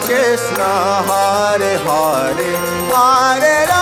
कृष्ण हरे हरे द्वार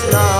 Krishna.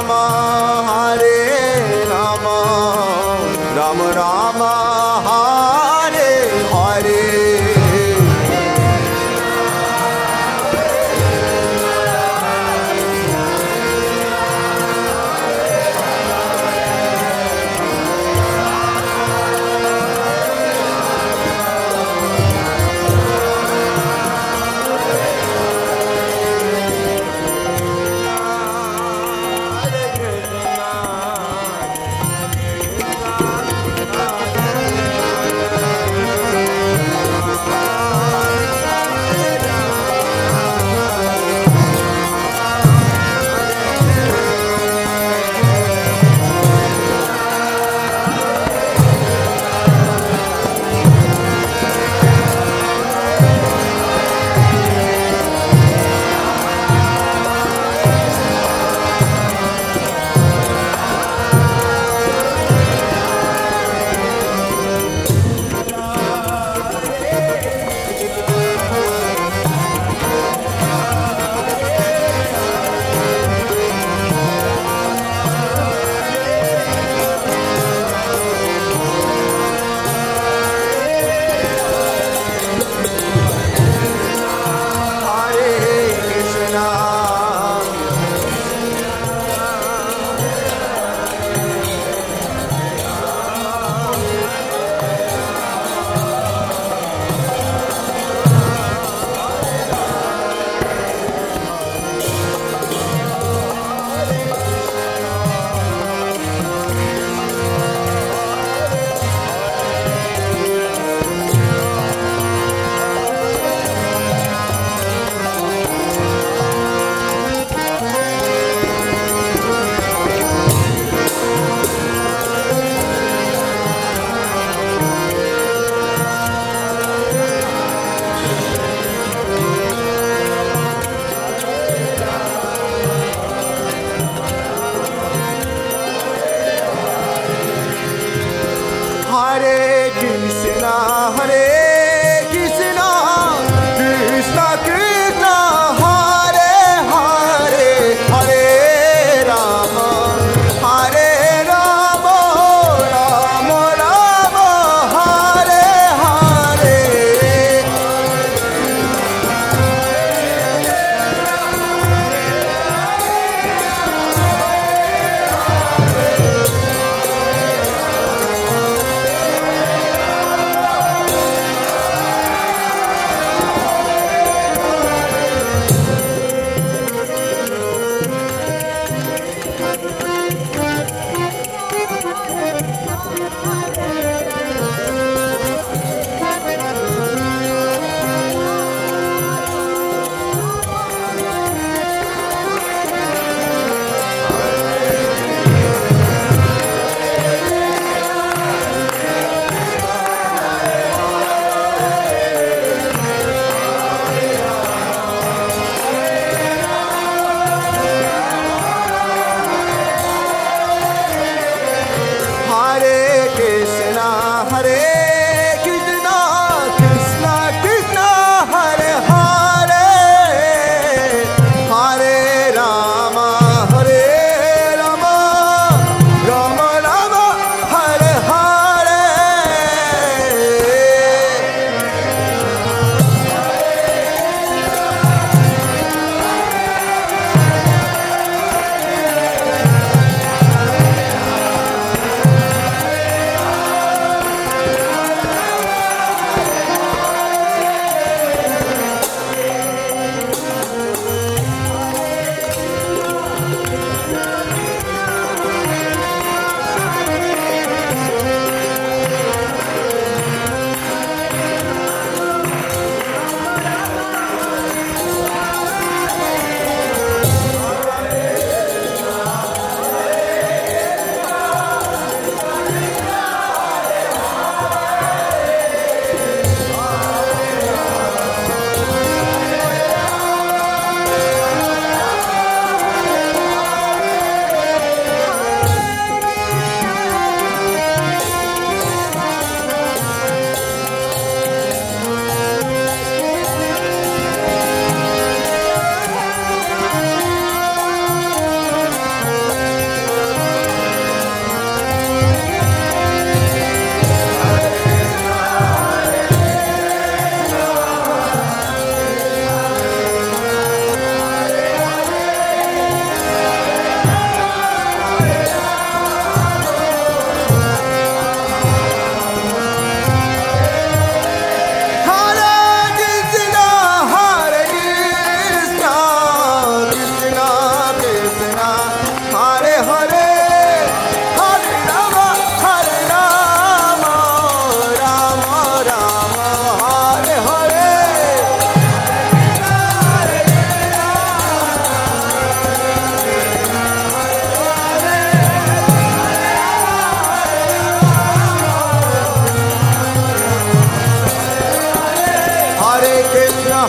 Namah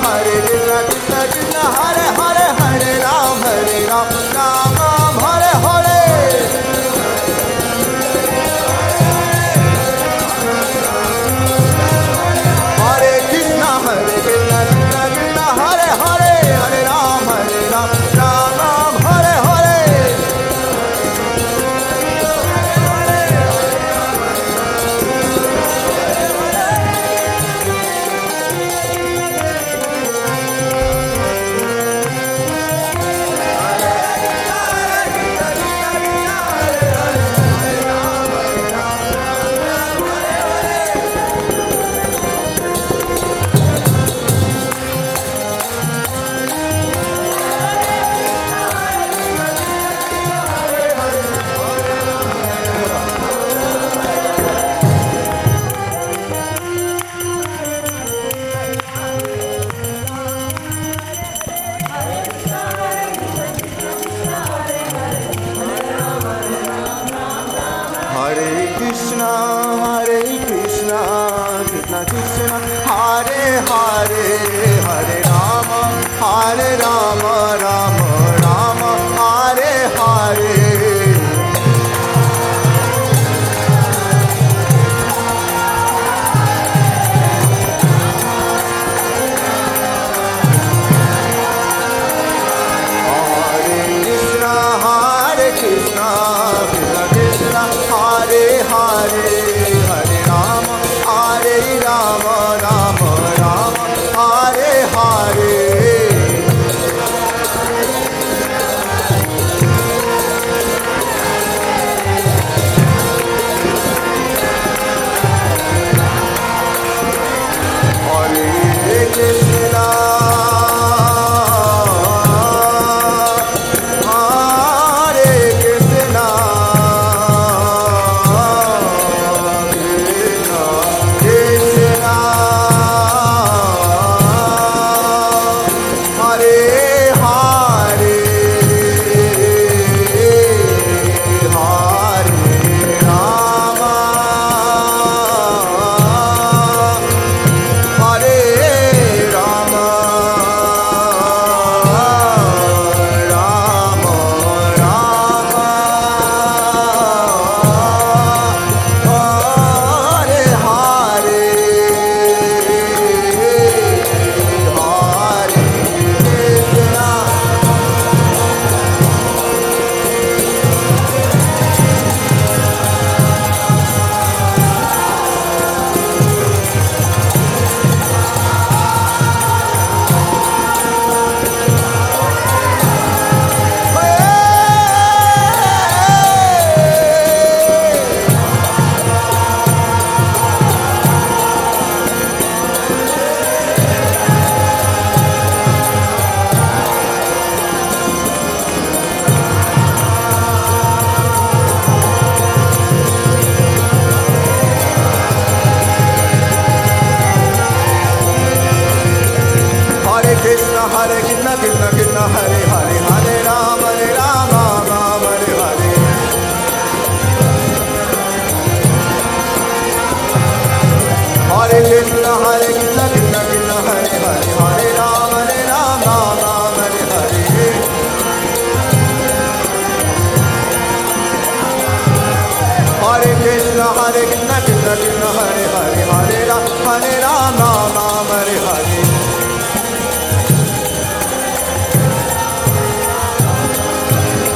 हरे लगता हर हर